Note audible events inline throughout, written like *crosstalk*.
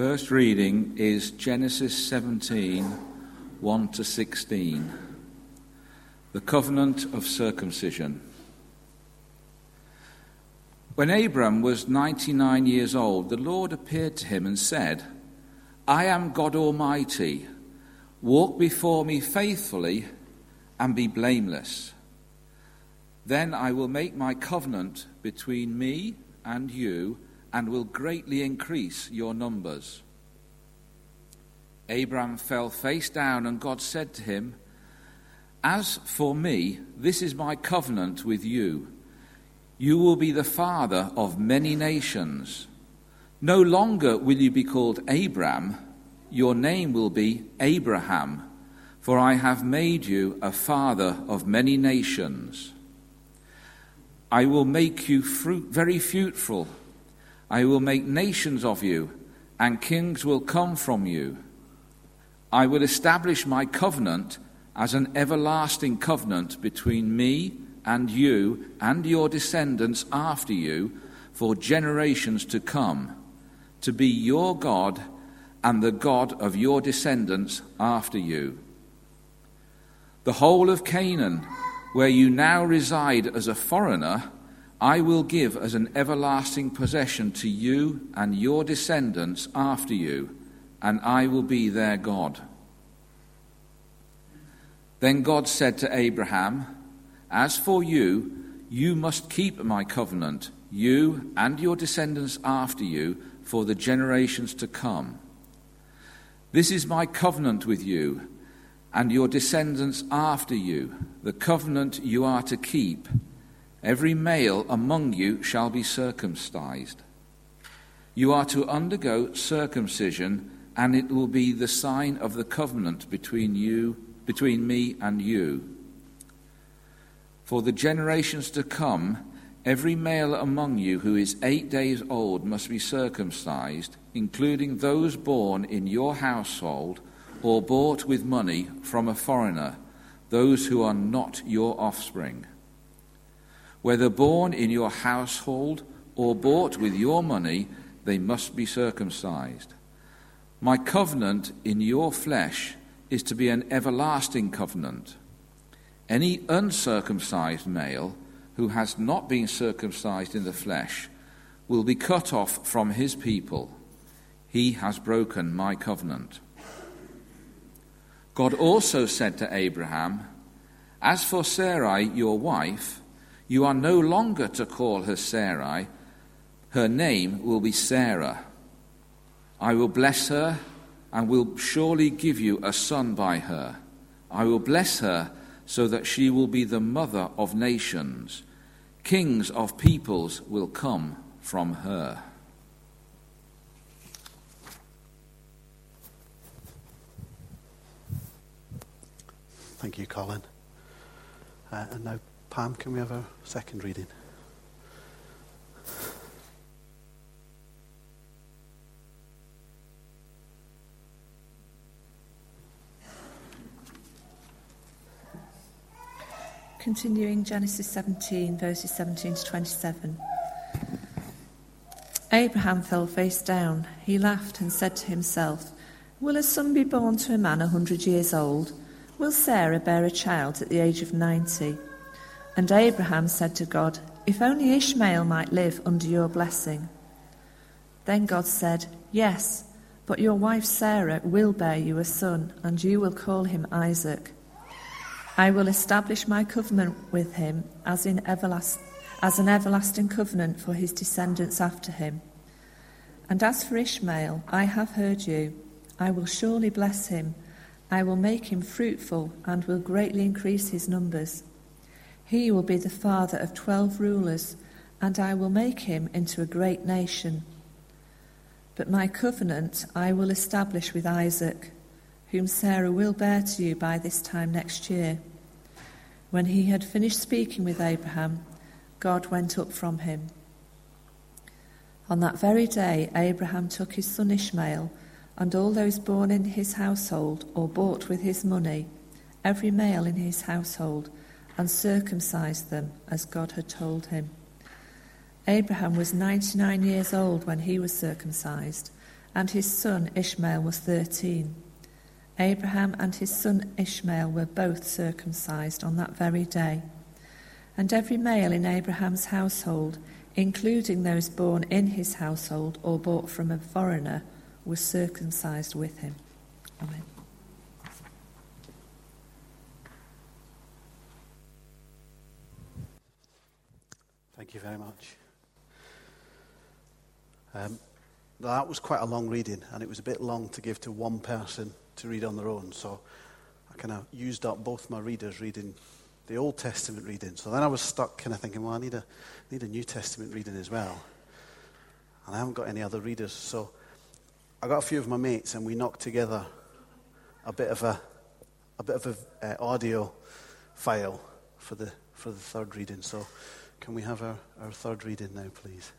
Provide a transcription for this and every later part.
First reading is Genesis 17 1 to 16. The covenant of circumcision. When Abram was 99 years old, the Lord appeared to him and said, I am God Almighty. Walk before me faithfully and be blameless. Then I will make my covenant between me and you and will greatly increase your numbers. Abram fell face down, and God said to him, As for me, this is my covenant with you. You will be the father of many nations. No longer will you be called Abram, your name will be Abraham, for I have made you a father of many nations. I will make you fruit, very fruitful I will make nations of you, and kings will come from you. I will establish my covenant as an everlasting covenant between me and you and your descendants after you for generations to come, to be your God and the God of your descendants after you. The whole of Canaan, where you now reside as a foreigner, I will give as an everlasting possession to you and your descendants after you, and I will be their God. Then God said to Abraham, As for you, you must keep my covenant, you and your descendants after you, for the generations to come. This is my covenant with you and your descendants after you, the covenant you are to keep Every male among you shall be circumcised. You are to undergo circumcision, and it will be the sign of the covenant between you, between me and you. For the generations to come, every male among you who is eight days old must be circumcised, including those born in your household or bought with money from a foreigner, those who are not your offspring whether born in your household or bought with your money, they must be circumcised. My covenant in your flesh is to be an everlasting covenant. Any uncircumcised male who has not been circumcised in the flesh will be cut off from his people. He has broken my covenant. God also said to Abraham, As for Sarai, your wife, you are no longer to call her Sarai, her name will be Sarah. I will bless her and will surely give you a son by her. I will bless her so that she will be the mother of nations. Kings of peoples will come from her. Thank you, Colin. Uh, and now Pam, can we have a second reading? Continuing Genesis 17, verses 17 to 27. Abraham fell face down. He laughed and said to himself, Will a son be born to a man a hundred years old? Will Sarah bear a child at the age of ninety? And Abraham said to God, If only Ishmael might live under your blessing. Then God said, Yes, but your wife Sarah will bear you a son, and you will call him Isaac. I will establish my covenant with him as, everlast- as an everlasting covenant for his descendants after him. And as for Ishmael, I have heard you. I will surely bless him. I will make him fruitful and will greatly increase his numbers. He will be the father of twelve rulers, and I will make him into a great nation. But my covenant I will establish with Isaac, whom Sarah will bear to you by this time next year. When he had finished speaking with Abraham, God went up from him. On that very day, Abraham took his son Ishmael and all those born in his household or bought with his money, every male in his household and circumcised them as God had told him. Abraham was 99 years old when he was circumcised, and his son Ishmael was thirteen. Abraham and his son Ishmael were both circumcised on that very day. And every male in Abraham's household, including those born in his household or bought from a foreigner, was circumcised with him. Amen. Thank you very much. Um, that was quite a long reading, and it was a bit long to give to one person to read on their own. So I kind of used up both my readers reading the Old Testament reading. So then I was stuck kind of thinking, well, I need a, need a New Testament reading as well. And I haven't got any other readers. So I got a few of my mates, and we knocked together a bit of a, a bit of a uh, audio file for the, for the third reading. So can we have our, our third reading now, please?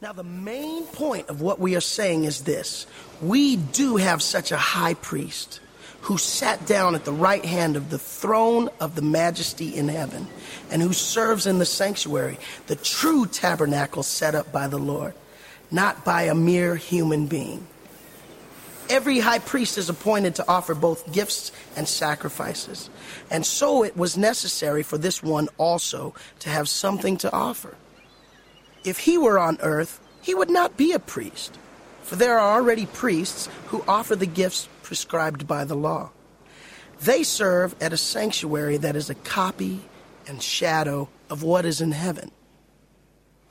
Now, the main point of what we are saying is this we do have such a high priest who sat down at the right hand of the throne of the majesty in heaven and who serves in the sanctuary, the true tabernacle set up by the Lord, not by a mere human being. Every high priest is appointed to offer both gifts and sacrifices. And so it was necessary for this one also to have something to offer. If he were on earth, he would not be a priest, for there are already priests who offer the gifts prescribed by the law. They serve at a sanctuary that is a copy and shadow of what is in heaven.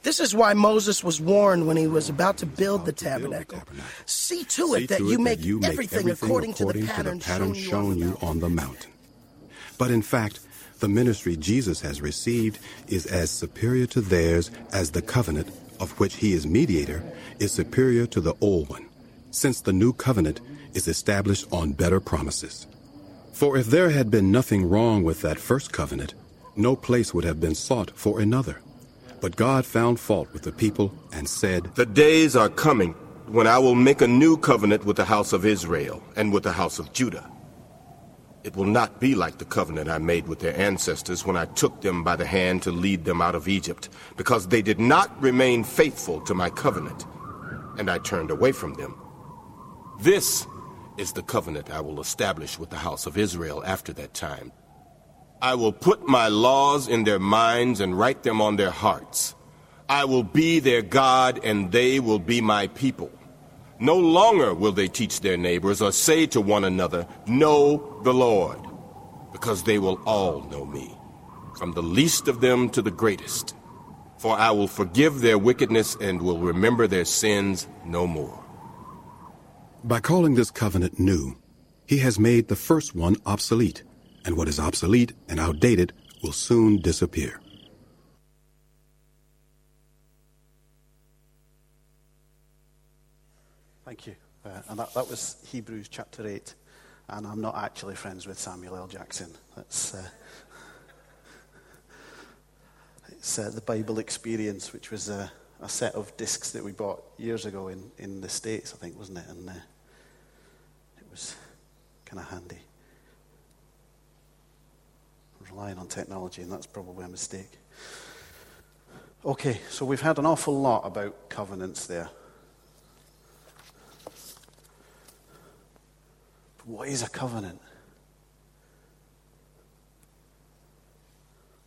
This is why Moses was warned when he was about to build the tabernacle. See to it that you make everything according to the pattern shown you on the mountain. But in fact, the ministry Jesus has received is as superior to theirs as the covenant of which he is mediator is superior to the old one, since the new covenant is established on better promises. For if there had been nothing wrong with that first covenant, no place would have been sought for another. But God found fault with the people and said, The days are coming when I will make a new covenant with the house of Israel and with the house of Judah it will not be like the covenant I made with their ancestors when I took them by the hand to lead them out of Egypt, because they did not remain faithful to my covenant, and I turned away from them. This is the covenant I will establish with the house of Israel after that time. I will put my laws in their minds and write them on their hearts. I will be their God, and they will be my people. No longer will they teach their neighbors or say to one another, Know the Lord, because they will all know me, from the least of them to the greatest. For I will forgive their wickedness and will remember their sins no more. By calling this covenant new, he has made the first one obsolete, and what is obsolete and outdated will soon disappear. Thank you. Uh, and that, that was Hebrews chapter 8. And I'm not actually friends with Samuel L. Jackson. That's uh, it's uh, the Bible Experience, which was a, a, set of discs that we bought years ago in, in the States, I think, wasn't it? And uh, it was kind of handy. Relying on technology, and that's probably a mistake. Okay, so we've had an awful lot about covenants there. What is a covenant?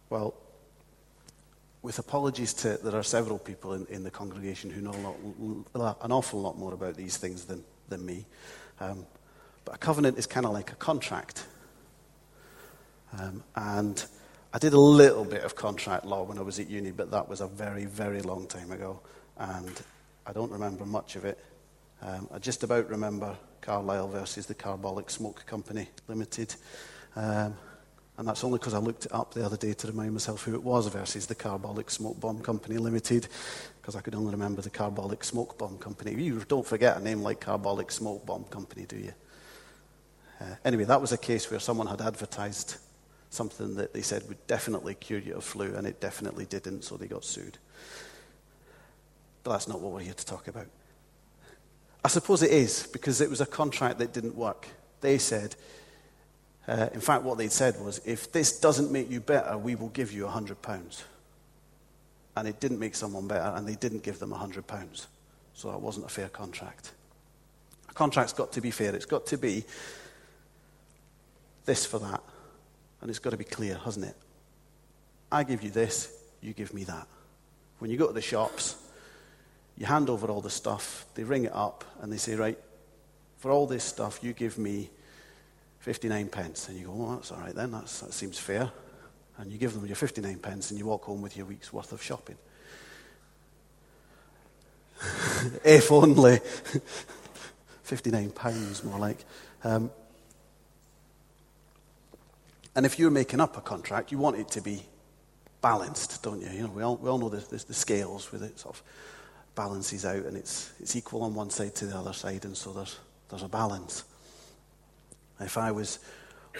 Well, with apologies to, there are several people in, in the congregation who know lot, an awful lot more about these things than, than me. Um, but a covenant is kind of like a contract. Um, and I did a little bit of contract law when I was at uni, but that was a very, very long time ago. And I don't remember much of it. Um, I just about remember Carlill versus the Carbolic Smoke Company Limited. Um, and that's only because I looked it up the other day to remind myself who it was versus the Carbolic Smoke Ball Company Limited, because I could only remember the Carbolic Smoke Bomb Company. You don't forget a name like Carbolic Smoke Bomb Company, do you? Uh, anyway, that was a case where someone had advertised something that they said would definitely cure you of flu, and it definitely didn't, so they got sued. But that's not what we're here to talk about. I suppose it is, because it was a contract that didn't work. They said, uh, in fact, what they'd said was, if this doesn't make you better, we will give you £100. And it didn't make someone better, and they didn't give them £100. So that wasn't a fair contract. A contract's got to be fair. It's got to be this for that. And it's got to be clear, hasn't it? I give you this, you give me that. When you go to the shops, you hand over all the stuff, they ring it up, and they say, right, for all this stuff, you give me 59 pence. And you go, oh, that's all right then, that's, that seems fair. And you give them your 59 pence, and you walk home with your week's worth of shopping. *laughs* if only. *laughs* 59 pounds, more like. Um, and if you're making up a contract, you want it to be balanced, don't you? You know, we all, we all know the, the, the scales with it sort of balances out and it's, it's equal on one side to the other side, and so there's, there's a balance. If I was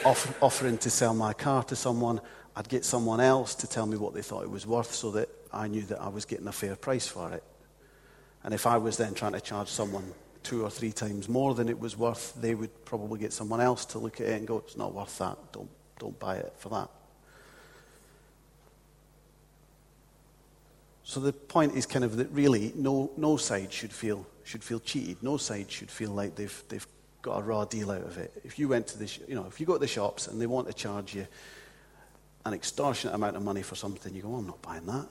off, offering to sell my car to someone, I'd get someone else to tell me what they thought it was worth so that I knew that I was getting a fair price for it. And if I was then trying to charge someone two or three times more than it was worth, they would probably get someone else to look at it and go, it's not worth that. Don't, don't buy it for that. So the point is kind of that really no, no side should feel, should feel cheated. No side should feel like they've, they've got a raw deal out of it. If you went to the, you know, if you go to the shops and they want to charge you an extortionate amount of money for something, you go, oh, I'm not buying that.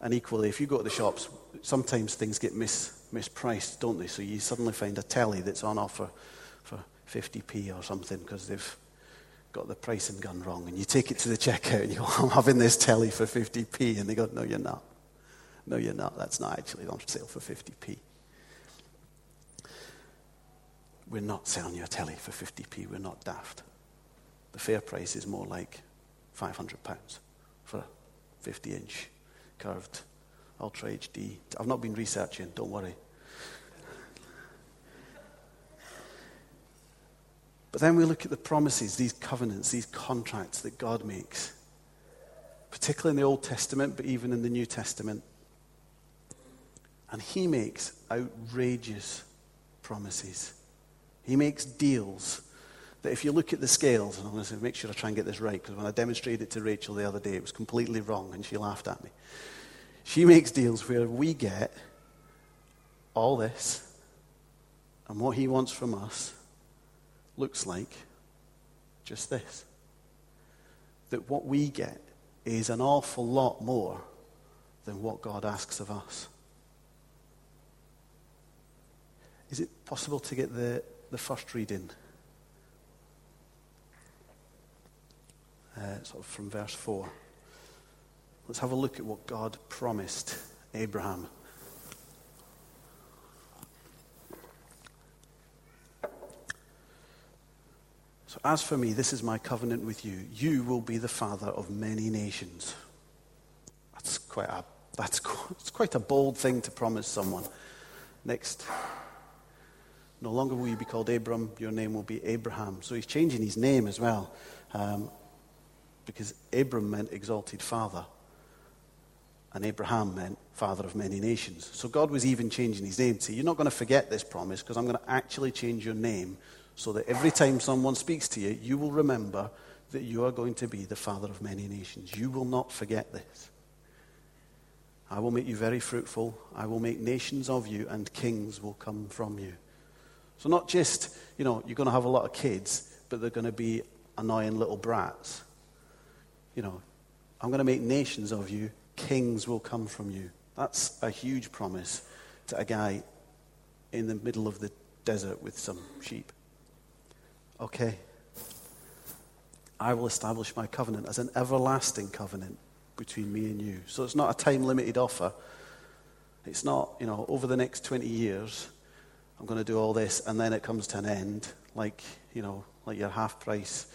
And equally, if you go to the shops, sometimes things get mis, mispriced, don't they? So you suddenly find a telly that's on offer for 50p or something because they've got the pricing gun wrong. And you take it to the checkout and you go, *laughs* I'm having this telly for 50p. And they go, No, you're not. No, you're not. That's not actually on sale for 50p. We're not selling you a telly for 50p. We're not daft. The fair price is more like £500 for a 50 inch curved Ultra HD. I've not been researching, don't worry. But then we look at the promises, these covenants, these contracts that God makes, particularly in the Old Testament, but even in the New Testament. And He makes outrageous promises. He makes deals that if you look at the scales, and I'm going to make sure I try and get this right, because when I demonstrated it to Rachel the other day, it was completely wrong, and she laughed at me. She makes deals where we get all this, and what He wants from us looks like just this that what we get is an awful lot more than what God asks of us. Is it possible to get the, the first reading? Uh, sort of from verse 4. Let's have a look at what God promised Abraham as for me, this is my covenant with you. You will be the father of many nations. That's quite a, that's *laughs* quite, quite a bold thing to promise someone. Next. No longer will you be called Abram, your name will be Abraham. So he's changing his name as well. Um, because Abram meant exalted father. And Abraham meant father of many nations. So God was even changing his name say, You're not going to forget this promise because I'm going to actually change your name so that every time someone speaks to you, you will remember that you are going to be the father of many nations. You will not forget this. I will make you very fruitful. I will make nations of you, and kings will come from you. So, not just, you know, you're going to have a lot of kids, but they're going to be annoying little brats. You know, I'm going to make nations of you, kings will come from you. That's a huge promise to a guy in the middle of the desert with some sheep. Okay. I will establish my covenant as an everlasting covenant between me and you. So it's not a time limited offer. It's not, you know, over the next 20 years, I'm going to do all this, and then it comes to an end, like, you know, like your half price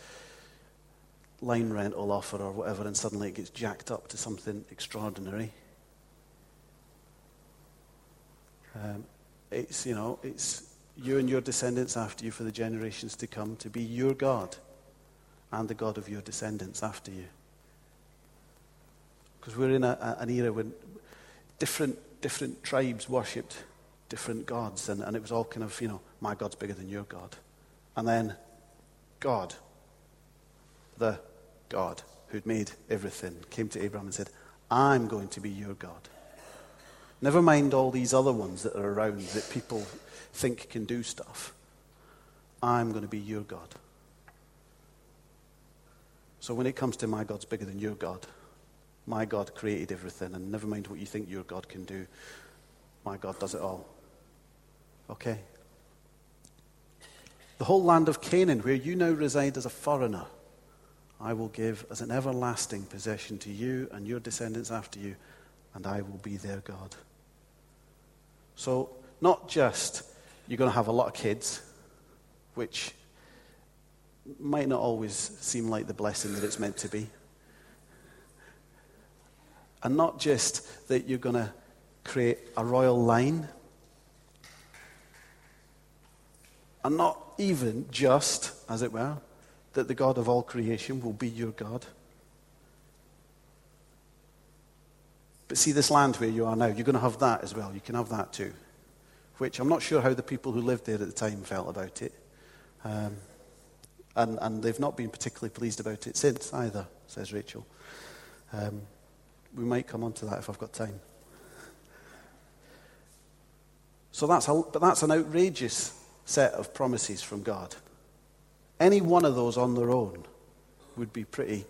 line rental offer or whatever, and suddenly it gets jacked up to something extraordinary. Um, it's, you know, it's you and your descendants after you for the generations to come to be your God and the God of your descendants after you. Because we're in a, an era when different, different tribes worshipped different gods, and, and it was all kind of, you know, my God's bigger than your God. And then God, the God who'd made everything, came to Abraham and said, I'm going to be your God. Never mind all these other ones that are around that people think can do stuff. I'm going to be your God. So when it comes to my God's bigger than your God, my God created everything, and never mind what you think your God can do, my God does it all. Okay? The whole land of Canaan, where you now reside as a foreigner, I will give as an everlasting possession to you and your descendants after you, and I will be their God. So, not just you're going to have a lot of kids, which might not always seem like the blessing that it's meant to be. And not just that you're going to create a royal line. And not even just, as it were, that the God of all creation will be your God. But see, this land where you are now, you're going to have that as well. You can have that too. Which I'm not sure how the people who lived there at the time felt about it. Um, and, and they've not been particularly pleased about it since either, says Rachel. Um, we might come on to that if I've got time. So that's a, but that's an outrageous set of promises from God. Any one of those on their own would be pretty,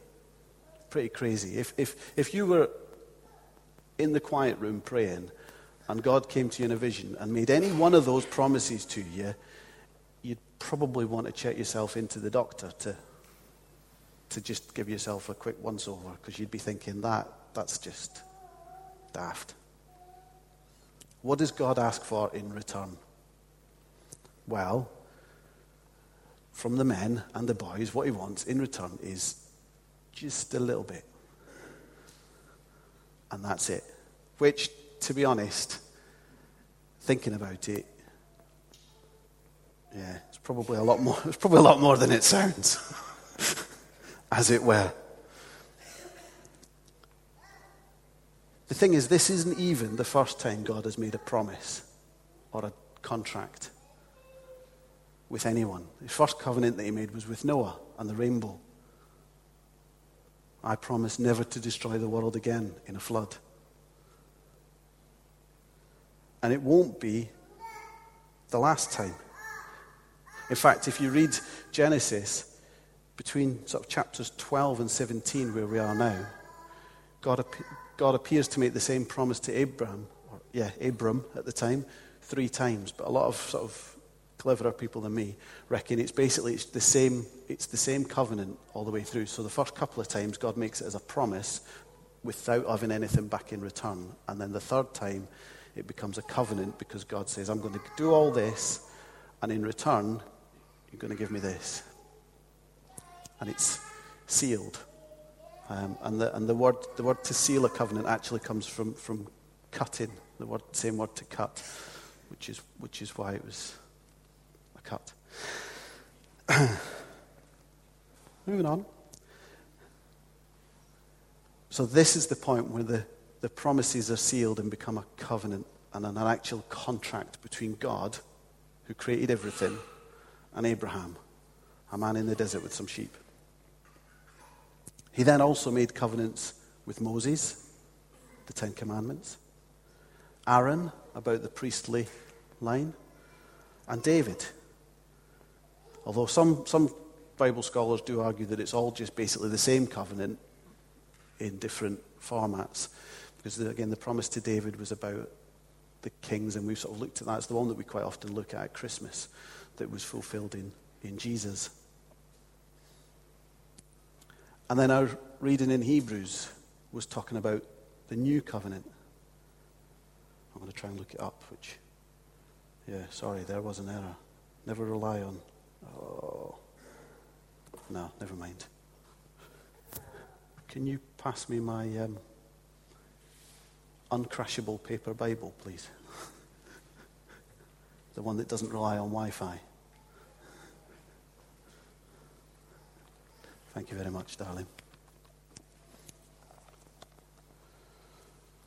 pretty crazy. If, if, if you were in the quiet room praying and God came to you in a vision and made any one of those promises to you, you'd probably want to check yourself into the doctor to, to just give yourself a quick once over because you'd be thinking that that's just daft. What does God ask for in return? Well, from the men and the boys, what he wants in return is just a little bit. And that's it. Which, to be honest, thinking about it, yeah, it's probably a lot more. *laughs* It's probably a lot more than it sounds, *laughs* as it were. The thing is, this isn't even the first time God has made a promise or a contract with anyone. The first covenant that he made was with Noah and the rainbow. I promise never to destroy the world again in a flood. And it won't be the last time. In fact, if you read Genesis, between sort of chapters 12 and 17, where we are now, God, God appears to make the same promise to Abraham, or yeah, Abram at the time, three times. But a lot of sort of cleverer people than me reckon it's basically it's the same it's the same covenant all the way through. So the first couple of times God makes it as a promise without having anything back in return, and then the third time it becomes a covenant because God says, "I'm going to do all this, and in return, you're going to give me this," and it's sealed. Um, and the, and the, word, the word to seal a covenant actually comes from, from cutting, the word, same word to cut, which is, which is why it was a cut. *coughs* Moving on. So, this is the point where the, the promises are sealed and become a covenant and an actual contract between God, who created everything, and Abraham, a man in the desert with some sheep. He then also made covenants with Moses, the Ten Commandments, Aaron about the priestly line, and David. Although some, some Bible scholars do argue that it's all just basically the same covenant in different formats. Because, again, the promise to David was about the kings, and we've sort of looked at that. It's the one that we quite often look at at Christmas that was fulfilled in, in Jesus. And then our reading in Hebrews was talking about the new covenant. I'm going to try and look it up, which, yeah, sorry, there was an error. Never rely on, oh, no, never mind. Can you pass me my um, uncrashable paper Bible, please? *laughs* the one that doesn't rely on Wi Fi. Thank you very much, darling.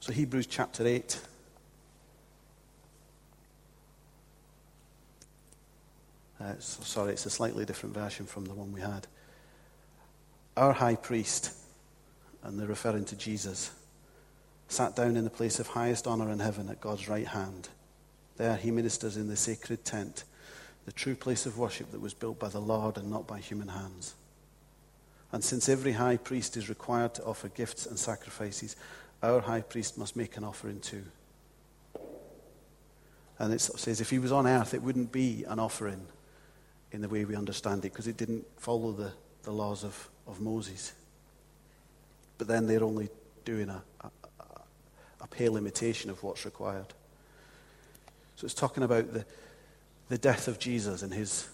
So, Hebrews chapter 8. Uh, sorry, it's a slightly different version from the one we had. Our high priest, and they're referring to Jesus, sat down in the place of highest honor in heaven at God's right hand. There he ministers in the sacred tent, the true place of worship that was built by the Lord and not by human hands. And since every high priest is required to offer gifts and sacrifices, our high priest must make an offering too. And it says if he was on earth, it wouldn't be an offering in the way we understand it because it didn't follow the, the laws of, of Moses. But then they're only doing a, a, pale imitation of what's required. So it's talking about the, the death of Jesus and his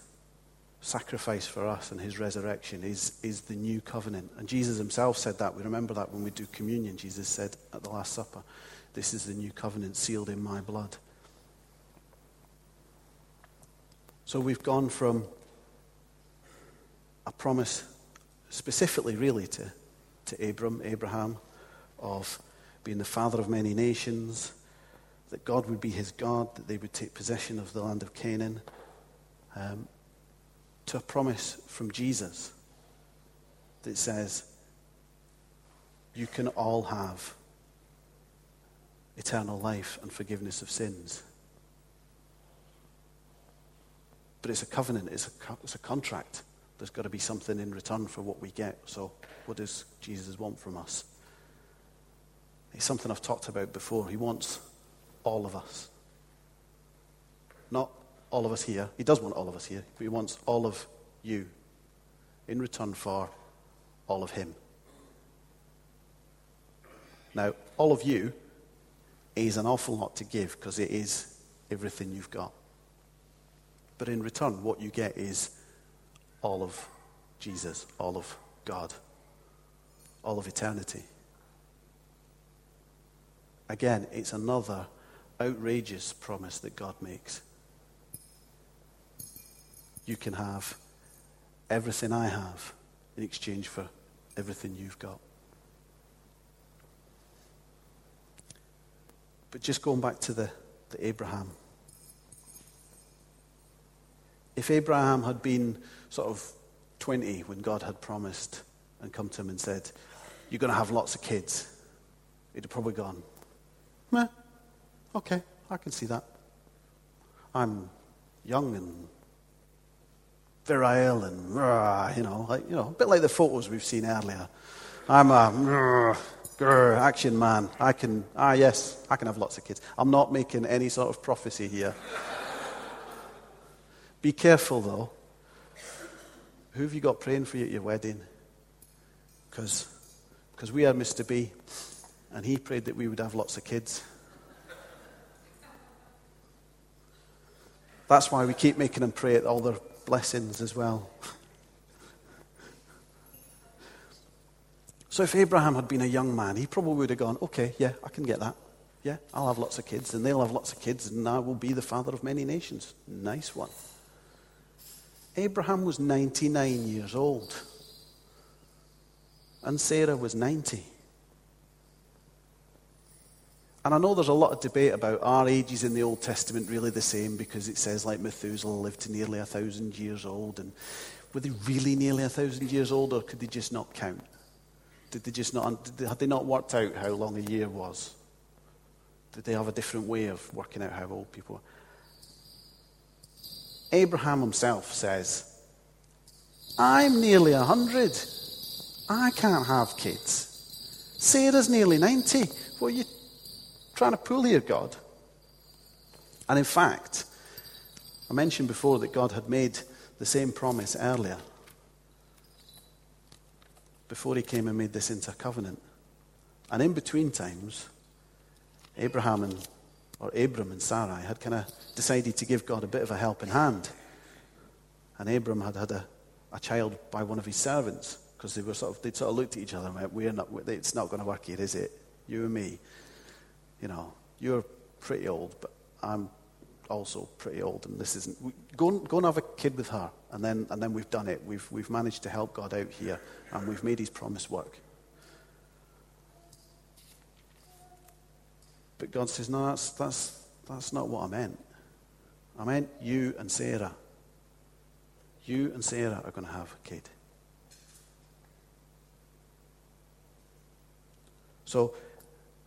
sacrifice for us and his resurrection is, is the new covenant. And Jesus himself said that. We remember that when we do communion. Jesus said at the Last Supper, This is the new covenant sealed in my blood. So we've gone from a promise specifically, really, to, to Abram, Abraham, of being the father of many nations, that God would be his God, that they would take possession of the land of Canaan, um, to a promise from Jesus that says, You can all have eternal life and forgiveness of sins. But it's a covenant, it's a, it's a contract. There's got to be something in return for what we get. So, what does Jesus want from us? It's something I've talked about before. He wants all of us. Not all of us here. He does want all of us here, but he wants all of you in return for all of him. Now, all of you is an awful lot to give because it is everything you've got. But in return, what you get is all of Jesus, all of God, all of eternity. Again, it's another outrageous promise that God makes. You can have everything I have in exchange for everything you've got. But just going back to the, the Abraham. If Abraham had been sort of 20 when God had promised and come to him and said, You're going to have lots of kids, he'd have probably gone, Meh, okay, I can see that. I'm young and virile and, uh, you know, like, you know, a bit like the photos we've seen earlier. I'm a uh, action man. I can, ah, yes, I can have lots of kids. I'm not making any sort of prophecy here. Be careful, though. Who have you got praying for you at your wedding? Because we are Mr. B, and he prayed that we would have lots of kids. That's why we keep making them pray at all their blessings as well. So if Abraham had been a young man, he probably would have gone, okay, yeah, I can get that. Yeah, I'll have lots of kids, and they'll have lots of kids, and I will be the father of many nations. Nice one. Abraham was 99 years old, and Sarah was 90. And I know there's a lot of debate about are ages in the Old Testament really the same because it says like Methuselah lived to nearly a thousand years old. And were they really nearly a thousand years old or could they just not count? Did they just not, had they not worked out how long a year was? Did they have a different way of working out how old people were? Abraham himself says, I'm nearly a hundred. I can't have kids. Sarah's nearly 90. What are you trying to pull here, God? And in fact, I mentioned before that God had made the same promise earlier before he came and made this into a covenant. And in between times, Abraham and or Abram and Sarai had kind of decided to give God a bit of a helping hand. And Abram had had a, a child by one of his servants because they were sort of, they'd sort of looked at each other and went, We're not, it's not going to work here, is it? You and me. You know, you're pretty old, but I'm also pretty old, and this isn't. Go and, go and have a kid with her, and then, and then we've done it. We've, we've managed to help God out here, and we've made his promise work. But God says, No, that's, that's, that's not what I meant. I meant you and Sarah. You and Sarah are going to have a kid. So,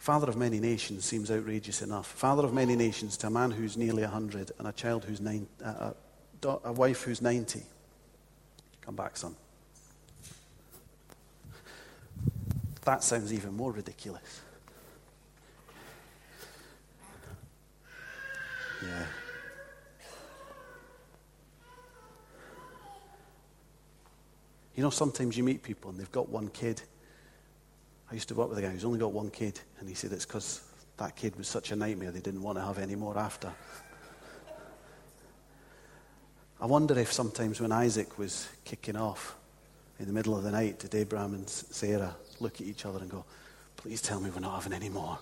Father of many nations seems outrageous enough. Father of many nations to a man who's nearly 100 and a child who's nine, a, a wife who's 90. Come back, son. That sounds even more ridiculous. Yeah. You know, sometimes you meet people and they've got one kid. I used to work with a guy who's only got one kid, and he said it's because that kid was such a nightmare they didn't want to have any more after. I wonder if sometimes when Isaac was kicking off in the middle of the night, did Abraham and Sarah look at each other and go, Please tell me we're not having any more?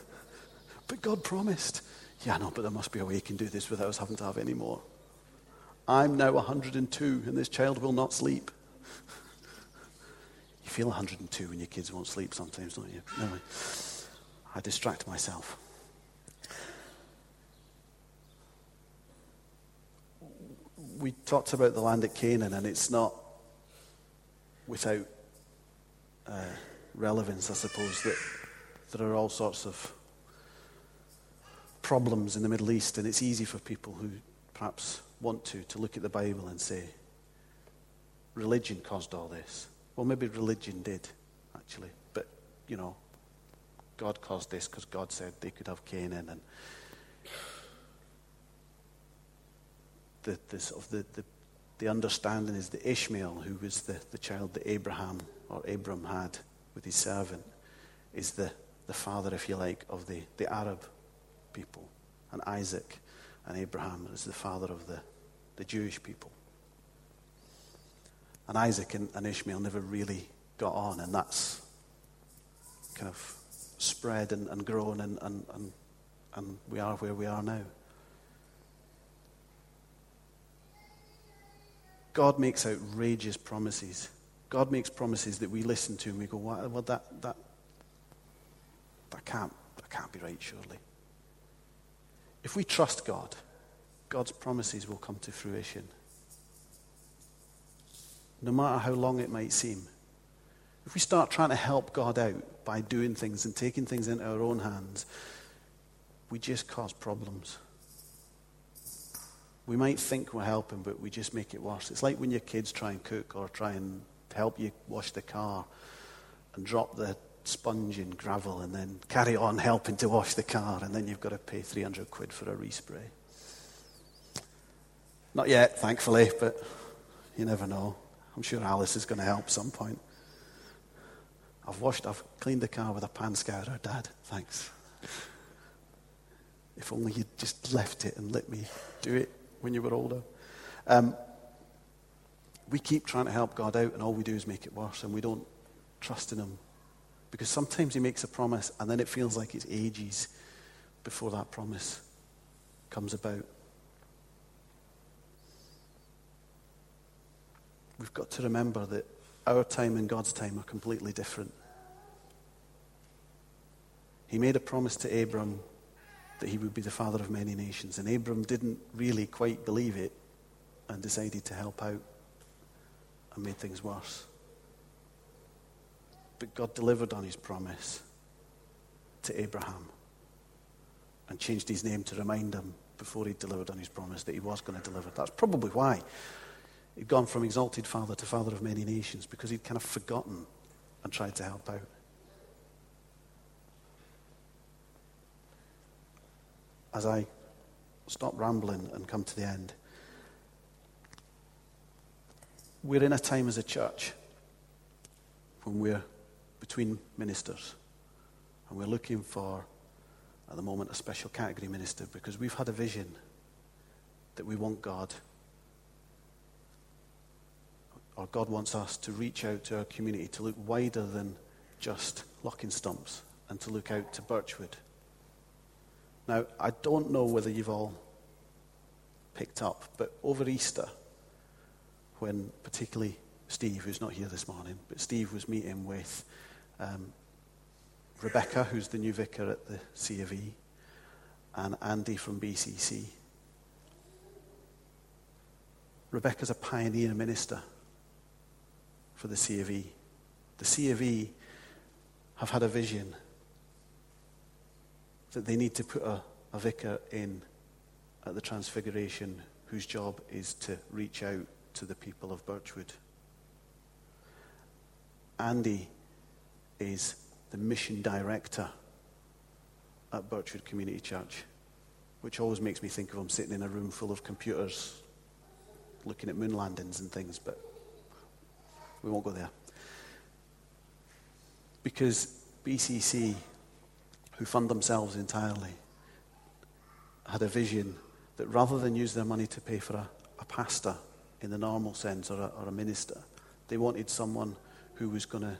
*laughs* but God promised. Yeah, no, but there must be a way you can do this without us having to have any more. I'm now 102, and this child will not sleep. *laughs* Feel 102 when your kids won't sleep sometimes, don't you? No, I distract myself. We talked about the land at Canaan, and it's not without uh, relevance, I suppose, that there are all sorts of problems in the Middle East, and it's easy for people who perhaps want to to look at the Bible and say, religion caused all this. Well, maybe religion did, actually. But, you know, God caused this because God said they could have Canaan. And the, the, sort of the, the, the understanding is that Ishmael, who was the, the child that Abraham or Abram had with his servant, is the, the father, if you like, of the, the Arab people. And Isaac and Abraham is the father of the, the Jewish people. And Isaac and, and Ishmael never really got on, and that's kind of spread and, and grown, and, and, and, and we are where we are now. God makes outrageous promises. God makes promises that we listen to and we go, well, well that, that, that, can't, that can't be right, surely. If we trust God, God's promises will come to fruition no matter how long it might seem. If we start trying to help God out by doing things and taking things into our own hands, we just cause problems. We might think we're helping, but we just make it worse. It's like when your kids try and cook or try and help you wash the car and drop the sponge in gravel and then carry on helping to wash the car, and then you've got to pay 300 quid for a respray. Not yet, thankfully, but you never know. I'm sure Alice is going to help some point. I've washed, I've cleaned the car with a pan scourer, Dad. Thanks. If only you'd just left it and let me do it when you were older. Um, we keep trying to help God out, and all we do is make it worse, and we don't trust in Him. Because sometimes He makes a promise, and then it feels like it's ages before that promise comes about. We've got to remember that our time and God's time are completely different. He made a promise to Abram that he would be the father of many nations, and Abram didn't really quite believe it and decided to help out and made things worse. But God delivered on his promise to Abraham and changed his name to remind him before he delivered on his promise that he was going to deliver. That's probably why He'd gone from exalted father to father of many nations because he'd kind of forgotten and tried to help out. As I stop rambling and come to the end, we're in a time as a church when we're between ministers and we're looking for, at the moment, a special category minister because we've had a vision that we want God or God wants us to reach out to our community, to look wider than just Locking Stumps, and to look out to Birchwood. Now, I don't know whether you've all picked up, but over Easter, when particularly Steve, who's not here this morning, but Steve was meeting with um, Rebecca, who's the new vicar at the C of E, and Andy from BCC. Rebecca's a pioneer minister for the C of E. The C of E have had a vision that they need to put a, a vicar in at the Transfiguration whose job is to reach out to the people of Birchwood. Andy is the mission director at Birchwood Community Church, which always makes me think of him sitting in a room full of computers looking at moon landings and things, but we won't go there. Because BCC, who fund themselves entirely, had a vision that rather than use their money to pay for a, a pastor in the normal sense or a, or a minister, they wanted someone who was going to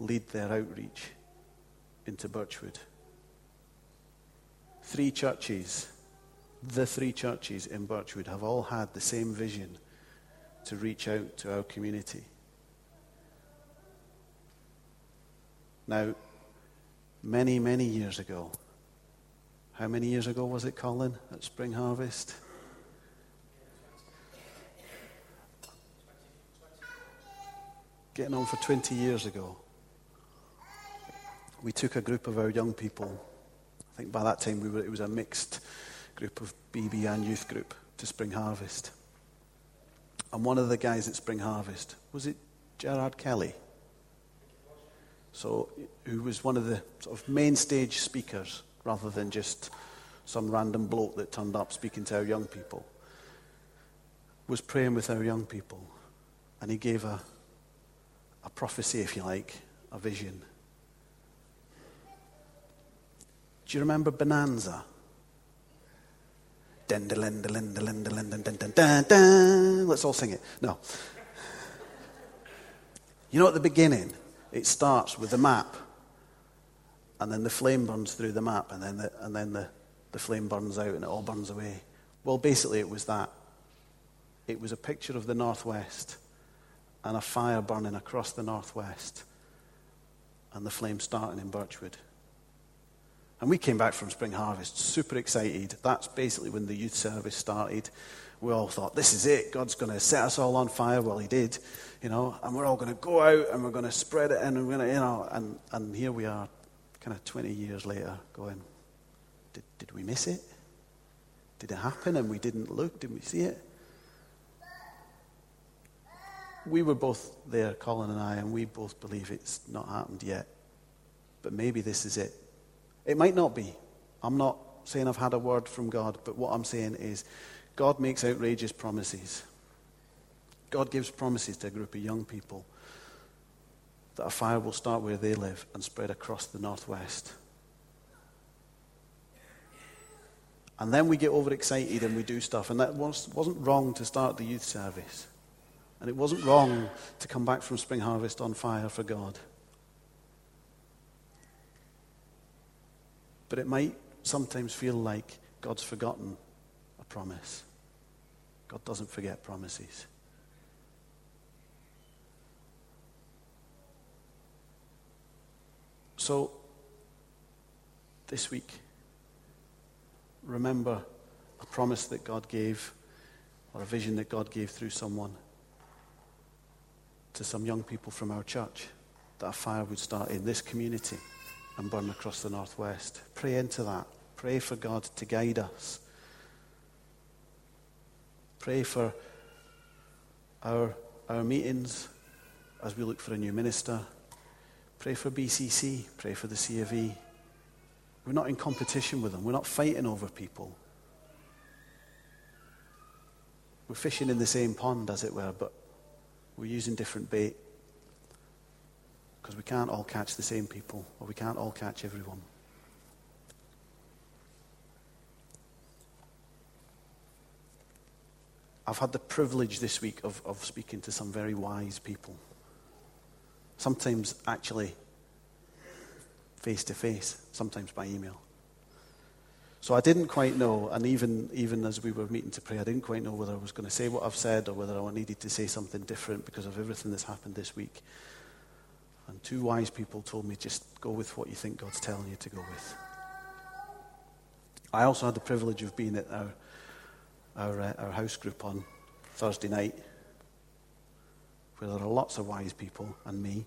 lead their outreach into Birchwood. Three churches, the three churches in Birchwood, have all had the same vision to reach out to our community. Now, many, many years ago, how many years ago was it, Colin, at Spring Harvest? Getting on for 20 years ago, we took a group of our young people. I think by that time we were, it was a mixed group of BB and youth group to Spring Harvest. And one of the guys at Spring Harvest, was it Gerard Kelly? So, who was one of the sort of main stage speakers rather than just some random bloke that turned up speaking to our young people, was praying with our young people. And he gave a, a prophecy, if you like, a vision. Do you remember Bonanza? Let's all sing it. No. You know, at the beginning, it starts with the map, and then the flame burns through the map, and then the, and then the, the flame burns out, and it all burns away. Well, basically, it was that. It was a picture of the Northwest and a fire burning across the Northwest, and the flame starting in Birchwood. And we came back from Spring Harvest super excited. That's basically when the youth service started. We all thought, this is it. God's going to set us all on fire. Well, He did, you know, and we're all going to go out and we're going to spread it and we're going to, you know, and, and here we are, kind of 20 years later, going, did, did we miss it? Did it happen and we didn't look? Didn't we see it? We were both there, Colin and I, and we both believe it's not happened yet. But maybe this is it. It might not be. I'm not saying I've had a word from God, but what I'm saying is God makes outrageous promises. God gives promises to a group of young people that a fire will start where they live and spread across the northwest. And then we get overexcited and we do stuff. And that was, wasn't wrong to start the youth service. And it wasn't wrong to come back from Spring Harvest on fire for God. But it might sometimes feel like God's forgotten a promise. God doesn't forget promises. So, this week, remember a promise that God gave or a vision that God gave through someone to some young people from our church that a fire would start in this community and burn across the northwest. Pray into that. Pray for God to guide us. Pray for our, our meetings as we look for a new minister. Pray for BCC. Pray for the C of E. We're not in competition with them. We're not fighting over people. We're fishing in the same pond, as it were, but we're using different bait because we can't all catch the same people, or we can't all catch everyone. I've had the privilege this week of, of speaking to some very wise people. Sometimes actually face to face, sometimes by email. So I didn't quite know, and even, even as we were meeting to pray, I didn't quite know whether I was going to say what I've said or whether I needed to say something different because of everything that's happened this week. And two wise people told me just go with what you think God's telling you to go with. I also had the privilege of being at our, our, uh, our house group on Thursday night, where there are lots of wise people and me.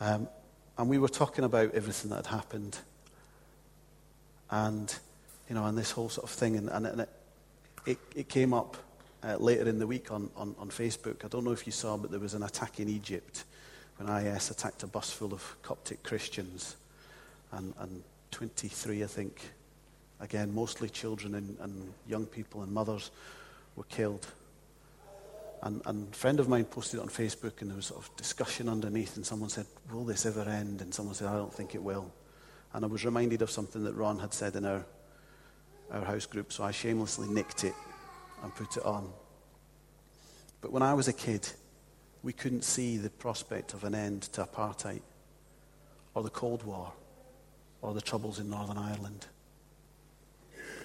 Um, and we were talking about everything that had happened. And, you know, and this whole sort of thing. And, and, it, it, it came up uh, later in the week on, on, on Facebook. I don't know if you saw, but there was an attack in Egypt when IS attacked a bus full of Coptic Christians. And, and 23, I think, again, mostly children and, and young people and mothers were killed. And, and a friend of mine posted it on Facebook, and there was sort of discussion underneath, and someone said, Will this ever end? And someone said, I don't think it will. And I was reminded of something that Ron had said in our, our house group, so I shamelessly nicked it and put it on. But when I was a kid, we couldn't see the prospect of an end to apartheid or the Cold War or the troubles in Northern Ireland.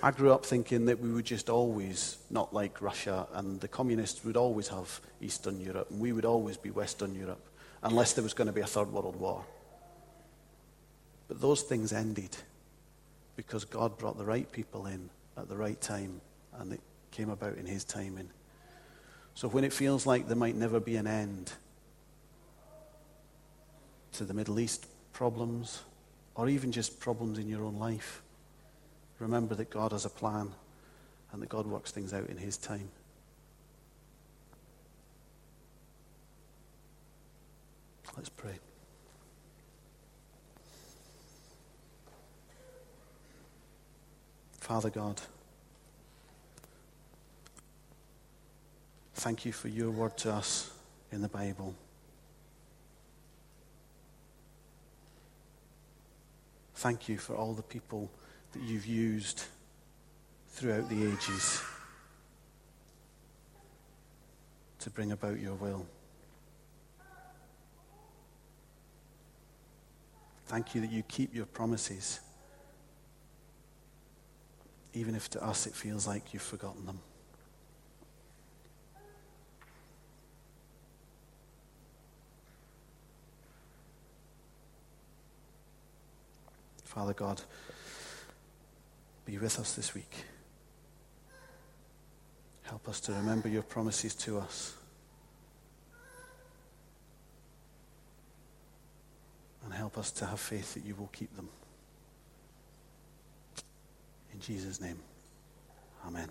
I grew up thinking that we would just always not like Russia and the communists would always have Eastern Europe and we would always be Western Europe unless there was going to be a Third World War. But those things ended because God brought the right people in at the right time and it came about in His timing. So when it feels like there might never be an end to the Middle East problems or even just problems in your own life, remember that God has a plan and that God works things out in His time. Let's pray. Father God, thank you for your word to us in the Bible. Thank you for all the people that you've used throughout the ages to bring about your will. Thank you that you keep your promises, even if to us it feels like you've forgotten them. Father God, be with us this week. Help us to remember your promises to us. And help us to have faith that you will keep them. In Jesus' name, amen.